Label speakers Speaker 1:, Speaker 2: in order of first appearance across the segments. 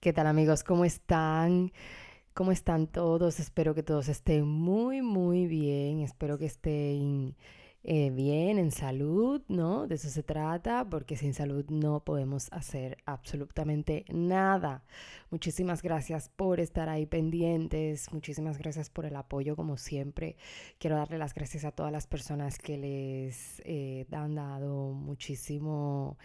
Speaker 1: ¿Qué tal amigos? ¿Cómo están? ¿Cómo están todos? Espero que todos estén muy, muy bien. Espero que estén eh, bien, en salud, ¿no? De eso se trata, porque sin salud no podemos hacer absolutamente nada. Muchísimas gracias por estar ahí pendientes, muchísimas gracias por el apoyo como siempre. Quiero darle las gracias a todas las personas que les eh, han dado muchísimo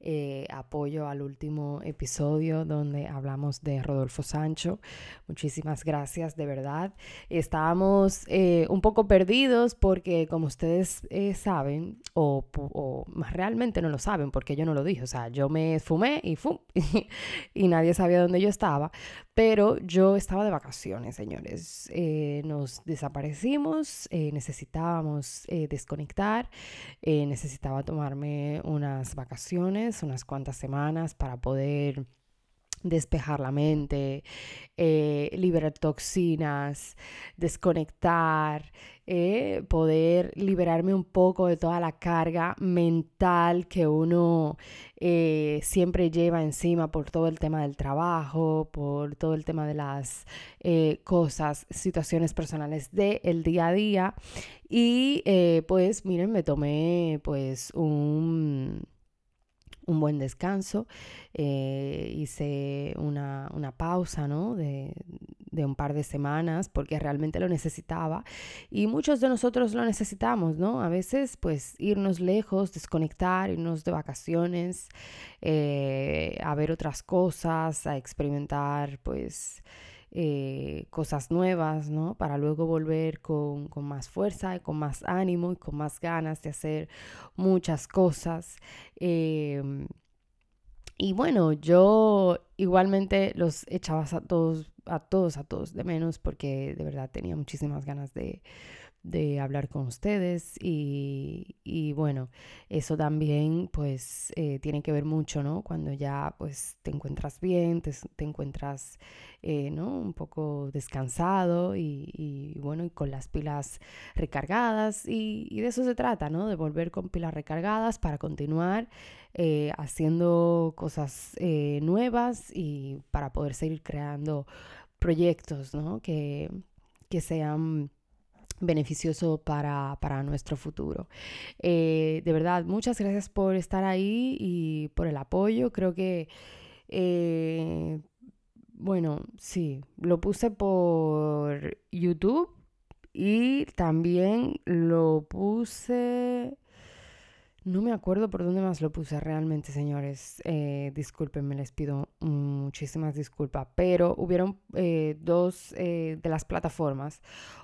Speaker 1: eh, apoyo al último episodio donde hablamos de Rodolfo Sancho. Muchísimas gracias, de verdad. Estábamos eh, un poco perdidos porque, como ustedes eh, saben, o, o, más realmente no lo saben porque yo no lo dije, o sea, yo me fumé y fum, y nadie sabía dónde yo estaba, pero yo estaba de vacaciones, señores. nos desaparecimos, necesitábamos desconectar, necesitaba tomarme unas vacaciones unas cuantas semanas para poder despejar la mente, eh, liberar toxinas, desconectar, eh, poder liberarme un poco de toda la carga mental que uno eh, siempre lleva encima por todo el tema del trabajo, por todo el tema de las cosas, situaciones personales del día a día. Y pues miren, me tomé pues un un buen descanso, eh, hice una, pausa ¿no? de, un par de semanas porque realmente lo necesitaba y muchos de nosotros lo necesitamos, ¿no? A veces pues irnos lejos, desconectar, irnos de vacaciones, eh, a ver otras cosas, a experimentar pues eh, cosas nuevas, ¿no? Para luego volver con, más fuerza y con más ánimo y con más ganas de hacer muchas cosas. Em, y bueno, yo igualmente los echaba a todos, a todos, a todos de menos porque de verdad tenía muchísimas ganas de, de hablar con ustedes y, y bueno, eso también pues eh, tiene que ver mucho, ¿no? Cuando ya pues te encuentras bien, te, te encuentras, eh, ¿no? Un poco descansado y, y, bueno, y con las pilas recargadas y, y, de eso se trata, ¿no? De volver con pilas recargadas para continuar eh, haciendo cosas nuevas y para poder seguir creando proyectos, ¿no? Que, que sean beneficioso para, nuestro futuro. Eh, de verdad, muchas gracias por estar ahí y por el apoyo. Creo que, eh, bueno, sí, lo puse por YouTube y también lo puse... No me acuerdo por dónde más lo puse realmente, señores. Eh, discúlpenme, les pido muchísimas disculpas. Pero hubieron eh, dos de las plataformas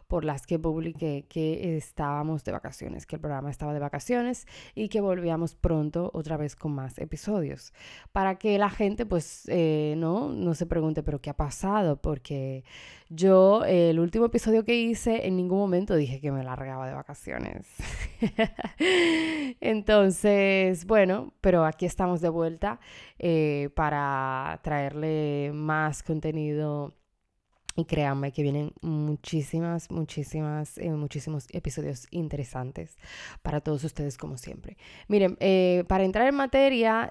Speaker 1: por las que publiqué que estábamos de vacaciones, que el programa estaba de vacaciones y que volvíamos pronto otra vez con más episodios. Para que la gente pues eh, no, no se pregunte, pero ¿qué ha pasado? Porque yo el último episodio que hice en ningún momento dije que me largaba de vacaciones. Entonces, bueno, pero aquí estamos de vuelta eh, para traerle más contenido y créanme que vienen muchísimas, muchísimas, eh, muchísimos episodios interesantes para todos ustedes como siempre. Miren, eh, para entrar en materia,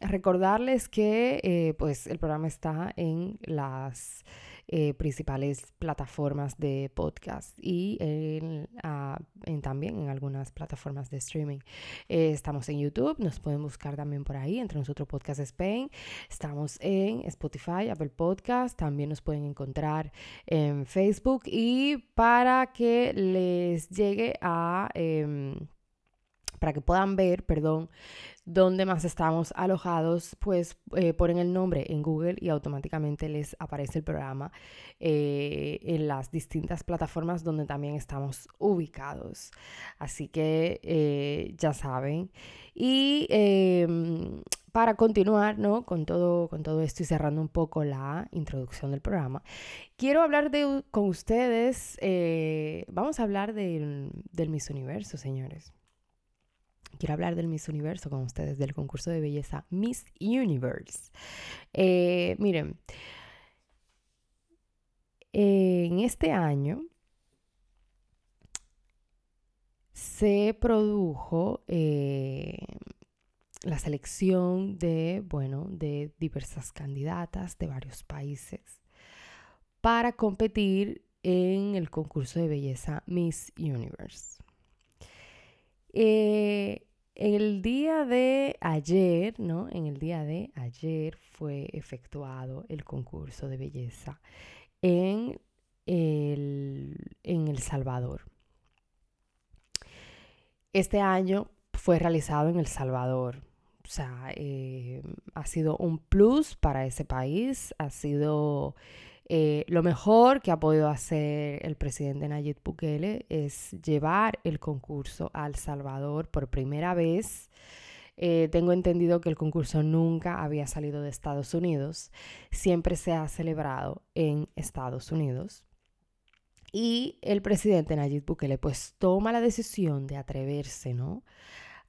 Speaker 1: recordarles que pues el programa está en las eh, principales plataformas de podcast y ah, en, también en algunas plataformas de streaming. Eh, estamos en YouTube, nos pueden buscar también por ahí, entre nosotros Podcast Spain. Estamos en Spotify, Apple Podcast, también nos pueden encontrar en Facebook y para que les llegue a... Em, para que puedan ver, perdón, dónde más estamos alojados, pues eh, ponen el nombre en Google y automáticamente les aparece el programa eh, en las distintas plataformas donde también estamos ubicados. Así que eh, ya saben. Y em, para continuar ¿no? con, todo, con todo esto y cerrando un poco la introducción del programa, quiero hablar de, con ustedes, vamos a hablar del, del Miss Universo, señores quiero hablar del Miss Universo con ustedes, del concurso de belleza Miss Universe. Eh, miren, en este año se produjo eh, la selección de, bueno, de diversas candidatas de varios países para competir en el concurso de belleza Miss Universe. Eh, el día de ayer, ¿no? En el día de ayer fue efectuado el concurso de belleza en el, en el Salvador. Este año fue realizado en El Salvador. O sea, eh, ha sido un plus para ese país, ha sido eh, lo mejor que ha podido hacer el presidente Nayib Bukele es llevar el concurso a El Salvador por primera vez. Eh, tengo entendido que el concurso nunca había salido de Estados Unidos, siempre se ha celebrado en Estados Unidos. Y el presidente Nayib Bukele pues toma la decisión de atreverse, ¿no?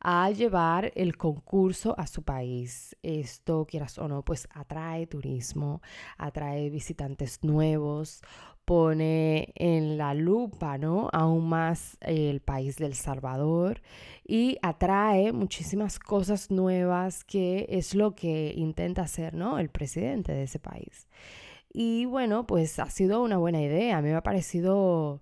Speaker 1: A llevar el concurso a su país. Esto, quieras o no, pues atrae turismo, atrae visitantes nuevos, pone en la lupa, ¿no? Aún más el país del Salvador y atrae muchísimas cosas nuevas que es lo que intenta hacer, ¿no? El presidente de ese país. Y bueno, pues ha sido una buena idea. Me ha parecido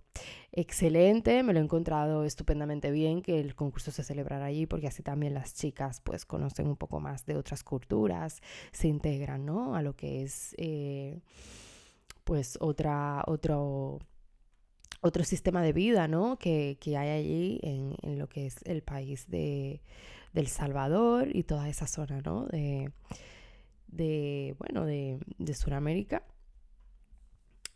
Speaker 1: excelente, me lo he encontrado estupendamente bien que el concurso se celebrara allí porque así también las chicas pues conocen un poco más de otras culturas, se integran, ¿no? A lo que es eh, pues otra, otro, otro sistema de vida, ¿no? Que, que hay allí en, lo que es el país de, del Salvador y toda esa zona, ¿no? De, de bueno, de, de Sudamérica.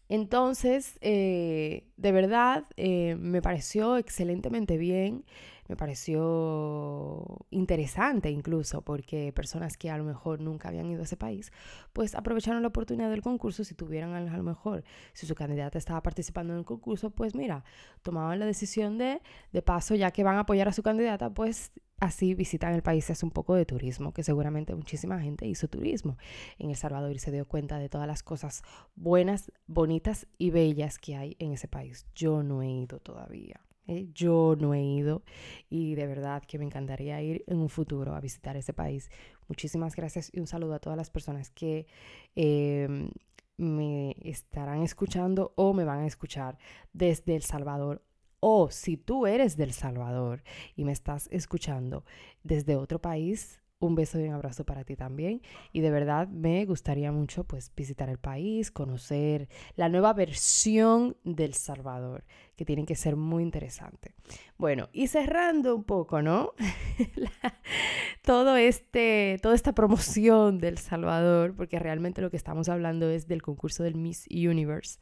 Speaker 1: Entonces, eh, de verdad, eh, me pareció excelentemente bien, me pareció interesante incluso, porque personas que a lo mejor nunca habían ido a ese país, pues aprovecharon la oportunidad del concurso, si tuvieran a lo mejor, si su candidata estaba participando en el concurso, pues mira, tomaban la decisión de, de paso, ya que van a apoyar a su candidata, pues así visitan el país, es un poco de turismo, que seguramente muchísima gente hizo turismo en El Salvador y se dio cuenta de todas las cosas buenas, bonitas y bellas que hay en ese país. Yo no he ido todavía. ¿eh? Yo no he ido y de verdad que me encantaría ir en un futuro a visitar ese país. Muchísimas gracias y un saludo a todas las personas que em, me estarán escuchando o me van a escuchar desde El Salvador o si tú eres del Salvador y me estás escuchando desde otro país, un beso y un abrazo para ti también. Y de verdad me gustaría mucho pues visitar el país, conocer la nueva versión del Salvador, que tiene que ser muy interesante. Bueno, y cerrando un poco, ¿no? todo este, toda esta promoción del Salvador, porque realmente lo que estamos hablando es del concurso del Miss Universe.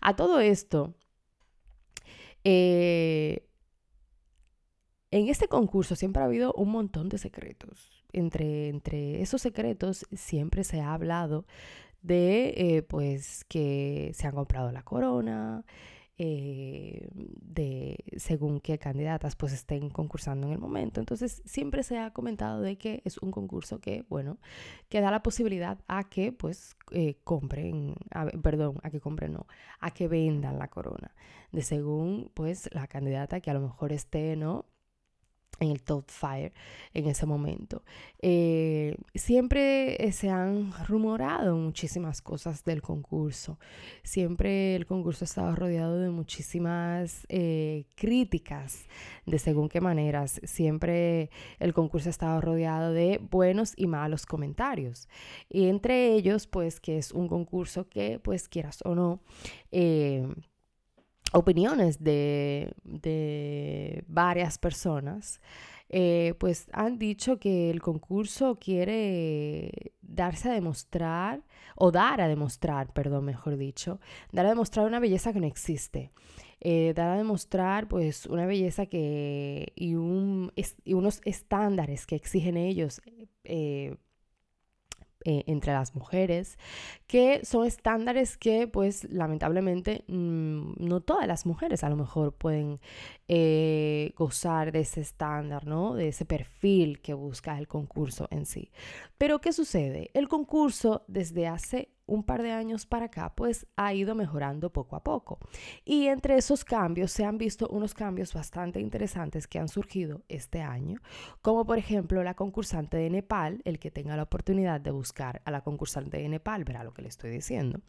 Speaker 1: A todo esto, eh, en este concurso siempre ha habido un montón de secretos. Entre, entre esos secretos siempre se ha hablado de eh, pues que se han comprado la corona, eh, de según qué candidatas pues estén concursando en el momento. Entonces siempre se ha comentado de que es un concurso que, bueno, que da la posibilidad a que pues eh, compren, perdón, a que compren no, a que vendan la corona, de según pues la candidata que a lo mejor esté, ¿no? En el top fire en ese momento. Eh, siempre eh, se han rumorado muchísimas cosas del concurso. Siempre el concurso ha estado rodeado de muchísimas eh, críticas de según qué maneras. Siempre el concurso ha estado rodeado de buenos y malos comentarios. Y entre ellos, pues que es un concurso que, pues quieras o no, opiniones de, varias personas, eh, pues han dicho que el concurso quiere darse a demostrar, o dar a demostrar, perdón, mejor dicho, dar a demostrar una belleza que no existe. Eh, dar a demostrar pues una belleza que y, un, y unos estándares que exigen ellos eh, eh, entre las mujeres, que son estándares que pues lamentablemente mm, no todas las mujeres a lo mejor pueden eh, gozar de ese estándar, ¿no? De ese perfil que busca el concurso en sí. Pero ¿qué sucede? El concurso desde hace un par de años para acá, pues ha ido mejorando poco a poco. Y entre esos cambios se han visto unos cambios bastante interesantes que han surgido este año, como por ejemplo la concursante de Nepal, el que tenga la oportunidad de buscar a la concursante de Nepal, verá lo que le estoy diciendo.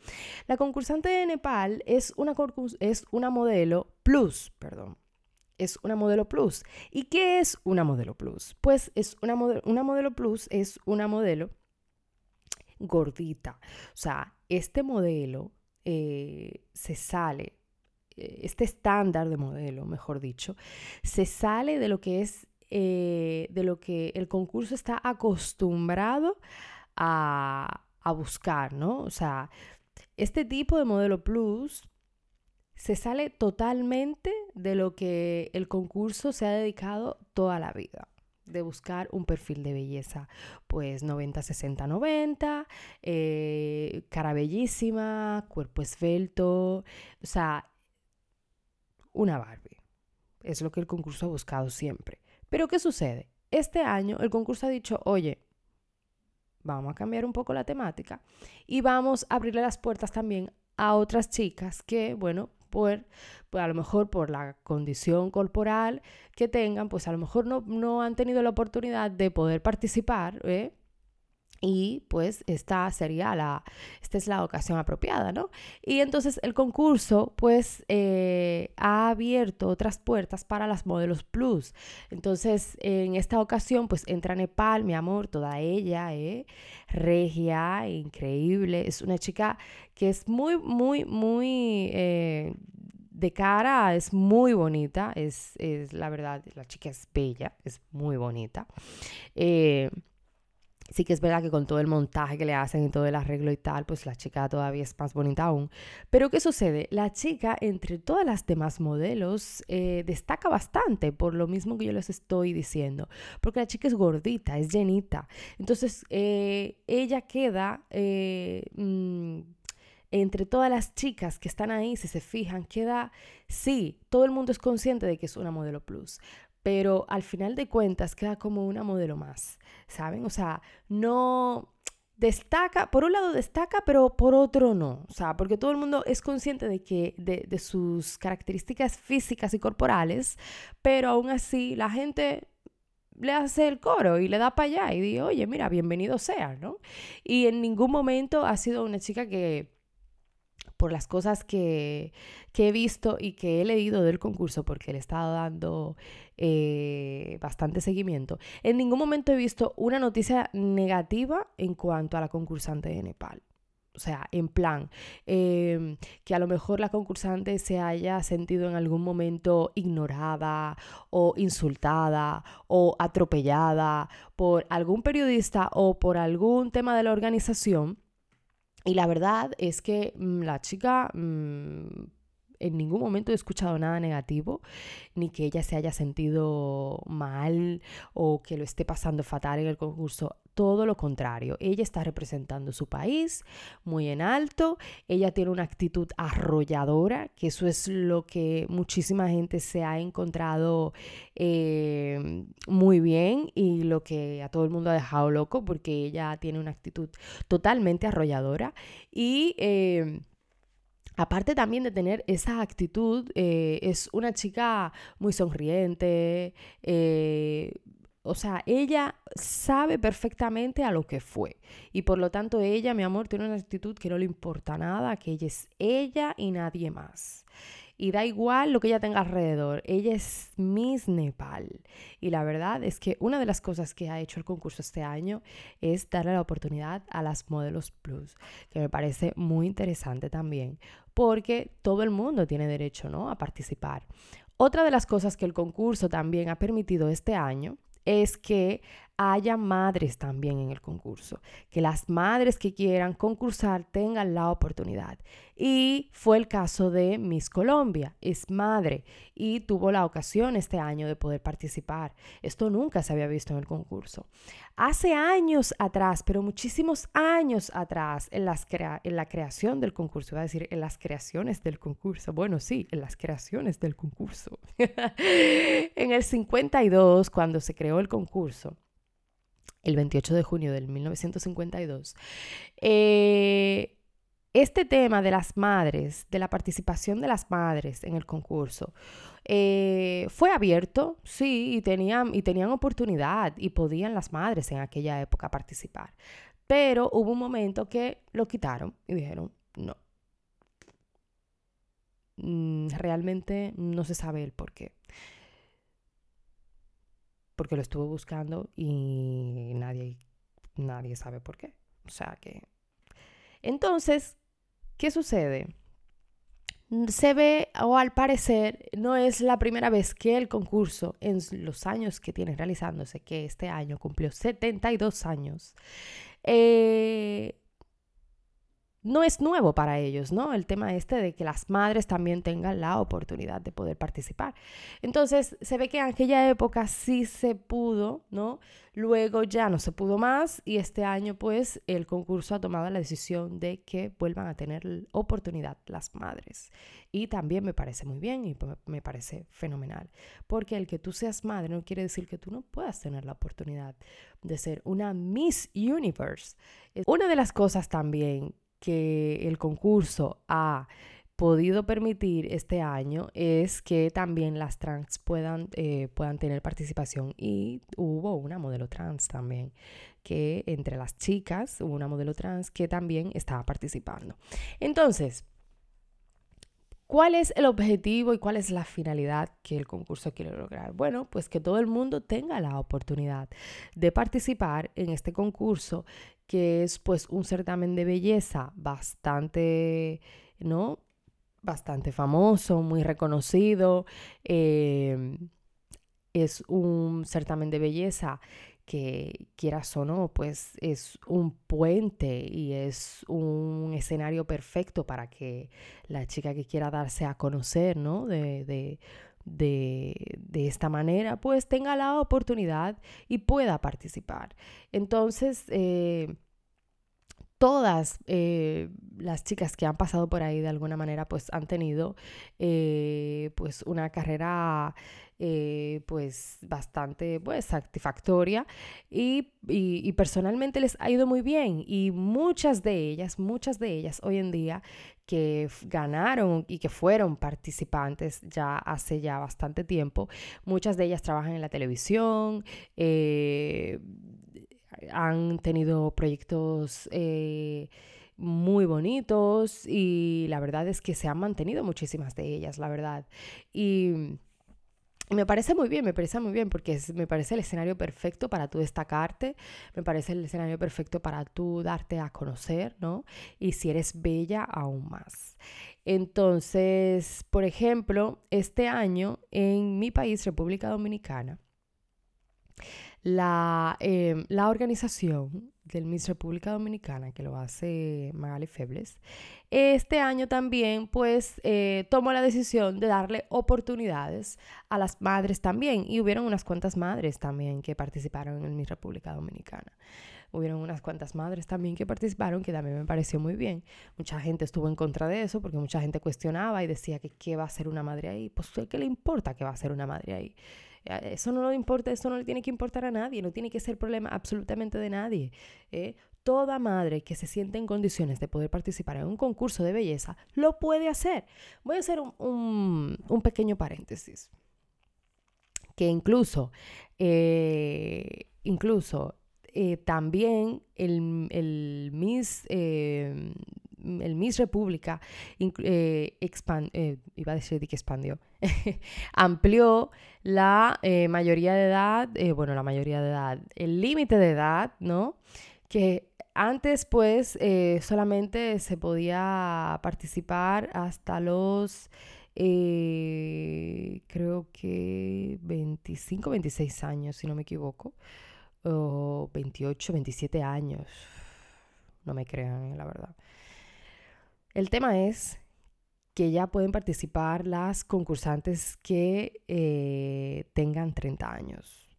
Speaker 1: La concursante de Nepal es una, es una modelo plus, perdón, es una modelo plus. ¿Y qué es una modelo plus? Pues es una, una modelo plus, es una modelo gordita. O sea, este modelo eh, se sale, eh, este estándar de modelo, mejor dicho, se sale de lo que es, eh, de lo que el concurso está acostumbrado a, a buscar, ¿no? O sea, este tipo de modelo plus se sale totalmente de lo que el concurso se ha dedicado toda la vida de buscar un perfil de belleza, pues 90, 60, 90, cara bellísima, cuerpo esbelto, o sea, una Barbie. Es lo que el concurso ha buscado siempre. Pero ¿qué sucede? Este año el concurso ha dicho, oye, vamos a cambiar un poco la temática y vamos a abrirle las puertas también a otras chicas que, bueno, por, pues a lo mejor por la condición corporal que tengan, pues a lo mejor no, no han tenido la oportunidad de poder participar, ¿eh? Y pues esta sería la, esta es la ocasión apropiada, ¿no? Y entonces el concurso pues eh, ha abierto otras puertas para las modelos plus. Entonces en esta ocasión pues entra Nepal, mi amor, toda ella, ¿eh? Regia, increíble. Es una chica que es muy, muy, muy... Eh, de cara es muy bonita, es, es, la verdad, la chica es bella, es muy bonita. Sí que es verdad que con todo el montaje que le hacen y todo el arreglo y tal, pues la chica todavía es más bonita aún. Pero ¿qué sucede? La chica, entre todas las demás modelos, eh, destaca bastante por lo mismo que yo les estoy diciendo. Porque la chica es gordita, es llenita. Entonces, eh, ella queda... Eh, mm, entre todas las chicas que están ahí, si se fijan, queda, sí, todo el mundo es consciente de que es una modelo plus, pero al final de cuentas queda como una modelo más, ¿saben? O sea, no destaca, por un lado destaca, pero por otro no, o sea, porque todo el mundo es consciente de que de, sus características físicas y corporales, pero aún así la gente le hace el coro y le da para allá y dice, oye, mira, bienvenido sea, ¿no? Y en ningún momento ha sido una chica que por las cosas que, he visto y que he leído del concurso, porque le he estado dando eh, bastante seguimiento, en ningún momento he visto una noticia negativa en cuanto a la concursante de Nepal. O sea, en plan, em, que a lo mejor la concursante se haya sentido en algún momento ignorada o insultada o atropellada por algún periodista o por algún tema de la organización y la verdad es que mm, la chica mm, en ningún momento he escuchado nada negativo, ni que ella se haya sentido mal o que lo esté pasando fatal en el concurso. Todo lo contrario, ella está representando su país muy en alto, ella tiene una actitud arrolladora, que eso es lo que muchísima gente se ha encontrado eh, muy bien y lo que a todo el mundo ha dejado loco, porque ella tiene una actitud totalmente arrolladora y... Eh, Aparte también de tener esa actitud, eh, es una chica muy sonriente, eh, o sea, ella sabe perfectamente a lo que fue. Y por lo tanto ella, mi amor, tiene una actitud que no le importa nada, que ella es ella y nadie más y da igual lo que ella tenga alrededor. Ella es Miss Nepal. Y la verdad es que una de las cosas que ha hecho el concurso este año es darle la oportunidad a las modelos plus, que me parece muy interesante también, porque todo el mundo tiene derecho ¿no? a participar. Otra de las cosas que el concurso también ha permitido este año es que haya madres también en el concurso, que las madres que quieran concursar tengan la oportunidad. Y fue el caso de Miss Colombia, es madre y tuvo la ocasión este año de poder participar. Esto nunca se había visto en el concurso. Hace años atrás, pero muchísimos años atrás, en, las en la creación del concurso, iba a decir en las creaciones del concurso, bueno, sí, en las creaciones del concurso. en el 52, cuando se creó el concurso, el 28 de junio del 1952, eh, este tema de las madres, de la participación de las madres en el concurso, eh, fue abierto, sí, y tenían, y tenían oportunidad y podían las madres en aquella época participar. Pero hubo un momento que lo quitaron y dijeron, no. Mm, realmente no se sabe el por qué. Porque lo estuve buscando y nadie, nadie sabe por qué. O sea que... Entonces, ¿qué sucede? Se ve, o al parecer, no es la primera vez que el concurso, en los años que tiene realizándose, que este año cumplió 72 años, eh, no es nuevo para ellos, ¿no? El tema este de que las madres también tengan la oportunidad de poder participar. Entonces, se ve que en aquella época sí se pudo, ¿no? Luego ya no se pudo más y este año pues el concurso ha tomado la decisión de que vuelvan a tener oportunidad las madres. Y también me parece muy bien y me parece fenomenal, porque el que tú seas madre no quiere decir que tú no puedas tener la oportunidad de ser una Miss Universe. Una de las cosas también que el concurso ha podido permitir este año es que también las trans puedan, eh, puedan tener participación y hubo una modelo trans también que entre las chicas hubo una modelo trans que también estaba participando. Entonces ¿Cuál es el objetivo y cuál es la finalidad que el concurso quiere lograr? Bueno, pues que todo el mundo tenga la oportunidad de participar en este concurso, que es pues un certamen de belleza bastante, ¿no? Bastante famoso, muy reconocido. Em, es un certamen de belleza que quieras o no, pues es un puente y es un escenario perfecto para que la chica que quiera darse a conocer, ¿no? De, de, de, esta manera, pues tenga la oportunidad y pueda participar. Entonces, eh, todas eh, las chicas que han pasado por ahí de alguna manera, pues han tenido eh, pues una carrera eh, pues bastante pues satisfactoria y, y, personalmente les ha ido muy bien y muchas de ellas, muchas de ellas hoy en día que ganaron y que fueron participantes ya hace ya bastante tiempo, muchas de ellas trabajan en la televisión, eh, han tenido proyectos eh, muy bonitos y la verdad es que se han mantenido muchísimas de ellas, la verdad. Y me parece muy bien, me parece muy bien, porque me parece el escenario perfecto para tú destacarte, me parece el escenario perfecto para tú darte a conocer, ¿no? Y si eres bella, aún más. Entonces, por ejemplo, este año en mi país, República Dominicana, la, em, la organización del Miss República Dominicana, que lo hace Magali Febles, este año también pues eh, tomó la decisión de darle oportunidades a las madres también. Y hubieron unas cuantas madres también que participaron en el Miss República Dominicana. Hubieron unas cuantas madres también que participaron, que también me pareció muy bien. Mucha gente estuvo en contra de eso porque mucha gente cuestionaba y decía que qué va a ser una madre ahí. Pues ¿qué le importa que va a ser una madre ahí? Eso no le importa, eso no le tiene que importar a nadie, no tiene que ser problema absolutamente de nadie. ¿eh? Toda madre que se siente en condiciones de poder participar en un concurso de belleza lo puede hacer. Voy a hacer un, pequeño paréntesis. Que incluso, eh, incluso eh, también el, el Miss el Miss República eh, eh, iba a decir que expandió, amplió la eh, mayoría de edad, bueno, la mayoría de edad, el límite de edad, ¿no? Que antes, pues, solamente se podía participar hasta los, creo que 25, 26 años, si no me equivoco, o 28, 27 años. No me crean, la verdad. El tema es que ya pueden participar las concursantes que eh, tengan 30 años.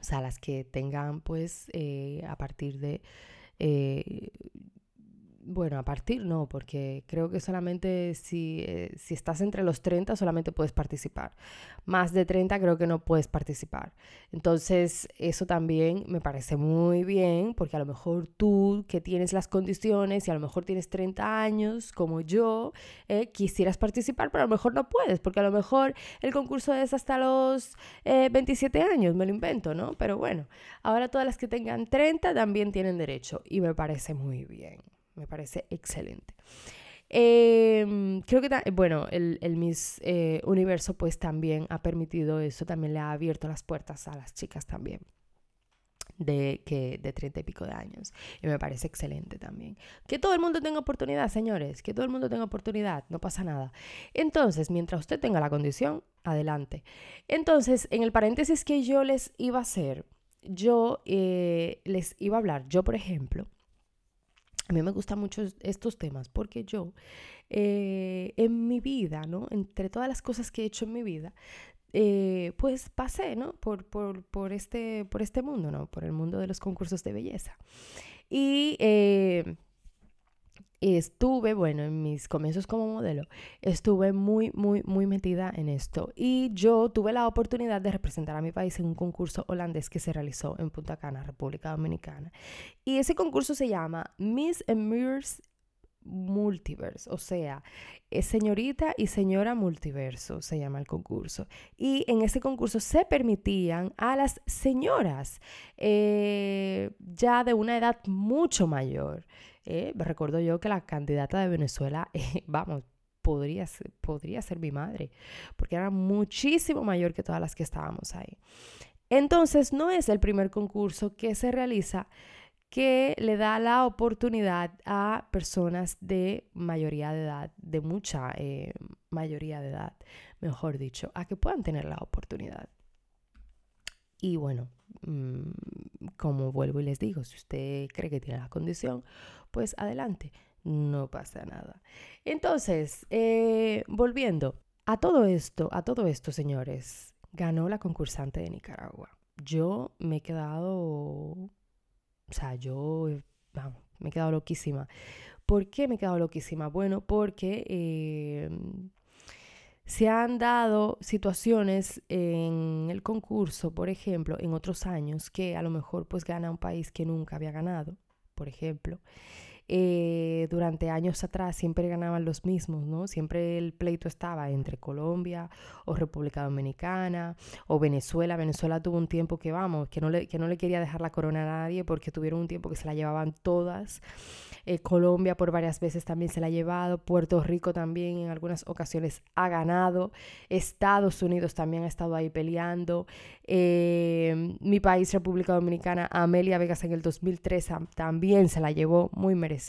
Speaker 1: O sea, las que tengan pues eh, a partir de bueno, a partir no, porque creo que solamente si, eh, si estás entre los 30 solamente puedes participar. Más de 30 creo que no puedes participar. Entonces, eso también me parece muy bien, porque a lo mejor tú que tienes las condiciones y a lo mejor tienes 30 años, como yo, eh, quisieras participar, pero a lo mejor no puedes, porque a lo mejor el concurso es hasta los 27 eh, años, me lo invento, ¿no? Pero bueno, ahora todas las que tengan 30 también tienen derecho y me parece muy bien. Me parece excelente. Em, creo que, bueno, el, el Miss eh, Universo pues también ha permitido eso, también le ha abierto las puertas a las chicas también de, que, de 30 y pico de años. Y me parece excelente también. Que todo el mundo tenga oportunidad, señores, que todo el mundo tenga oportunidad, no pasa nada. Entonces, mientras usted tenga la condición, adelante. Entonces, en el paréntesis que yo les iba a hacer, yo eh, les iba a hablar, yo por ejemplo, a mí me gustan mucho estos temas porque yo eh, en mi vida, ¿no? Entre todas las cosas que he hecho en mi vida, eh, pues pasé, ¿no? Por, por, por, este, por este mundo, ¿no? Por el mundo de los concursos de belleza. Y eh, estuve, bueno, en mis comienzos como modelo, estuve muy, muy, muy metida en esto. Y yo tuve la oportunidad de representar a mi país en un concurso holandés que se realizó en Punta Cana, República Dominicana. Y ese concurso se llama Miss Emirs Multiverse, o sea, es señorita y señora multiverso se llama el concurso. Y en ese concurso se permitían a las señoras eh, ya de una edad mucho mayor eh, recuerdo yo que la candidata de Venezuela, eh, vamos, podría ser, podría ser mi madre, porque era muchísimo mayor que todas las que estábamos ahí. Entonces, no es el primer concurso que se realiza que le da la oportunidad a personas de mayoría de edad, de mucha eh, mayoría de edad, mejor dicho, a que puedan tener la oportunidad. Y bueno, mm, como vuelvo y les digo, si usted cree que tiene la condición, pues adelante, no pasa nada. Entonces, eh, volviendo a todo esto, a todo esto, señores, ganó la concursante de Nicaragua. Yo me he quedado, o sea, yo, me he quedado loquísima. ¿Por qué me he quedado loquísima? Bueno, porque... Eh, se han dado situaciones en el concurso, por ejemplo, en otros años, que a lo mejor pues gana un país que nunca había ganado, por ejemplo. Eh, durante años atrás siempre ganaban los mismos, ¿no? Siempre el pleito estaba entre Colombia o República Dominicana o Venezuela. Venezuela tuvo un tiempo que, vamos, que no le, que no le quería dejar la corona a nadie porque tuvieron un tiempo que se la llevaban todas. Eh, Colombia por varias veces también se la ha llevado. Puerto Rico también en algunas ocasiones ha ganado. Estados Unidos también ha estado ahí peleando. Eh, mi país, República Dominicana, Amelia Vegas en el 2003 también se la llevó muy merecida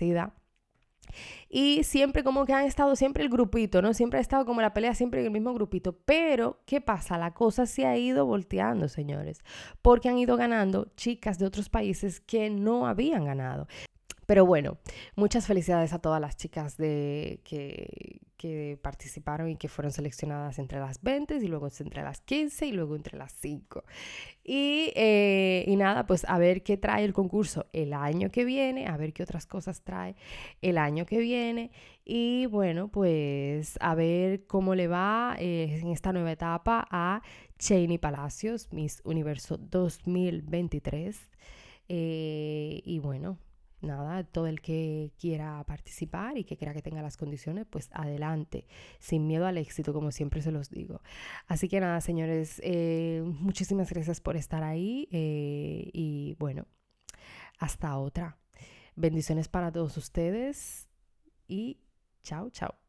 Speaker 1: y siempre como que han estado siempre el grupito, ¿no? Siempre ha estado como la pelea siempre en el mismo grupito. Pero, ¿qué pasa? La cosa se ha ido volteando, señores. Porque han ido ganando chicas de otros países que no habían ganado. Pero bueno, muchas felicidades a todas las chicas de, que, participaron y que fueron seleccionadas entre las 20 y luego entre las 15 y luego entre las 5. Y, eh, y nada, pues a ver qué trae el concurso el año que viene, a ver qué otras cosas trae el año que viene. Y bueno, pues a ver cómo le va eh, en esta nueva etapa a Cheney Palacios, Miss Universo 2023. Eh, y bueno, nada, todo el que quiera participar y que quiera que tenga las condiciones, pues adelante, sin miedo al éxito, como siempre se los digo. Así que nada, señores, eh, muchísimas gracias por estar ahí eh, y bueno, hasta otra. Bendiciones para todos ustedes y chao, chao.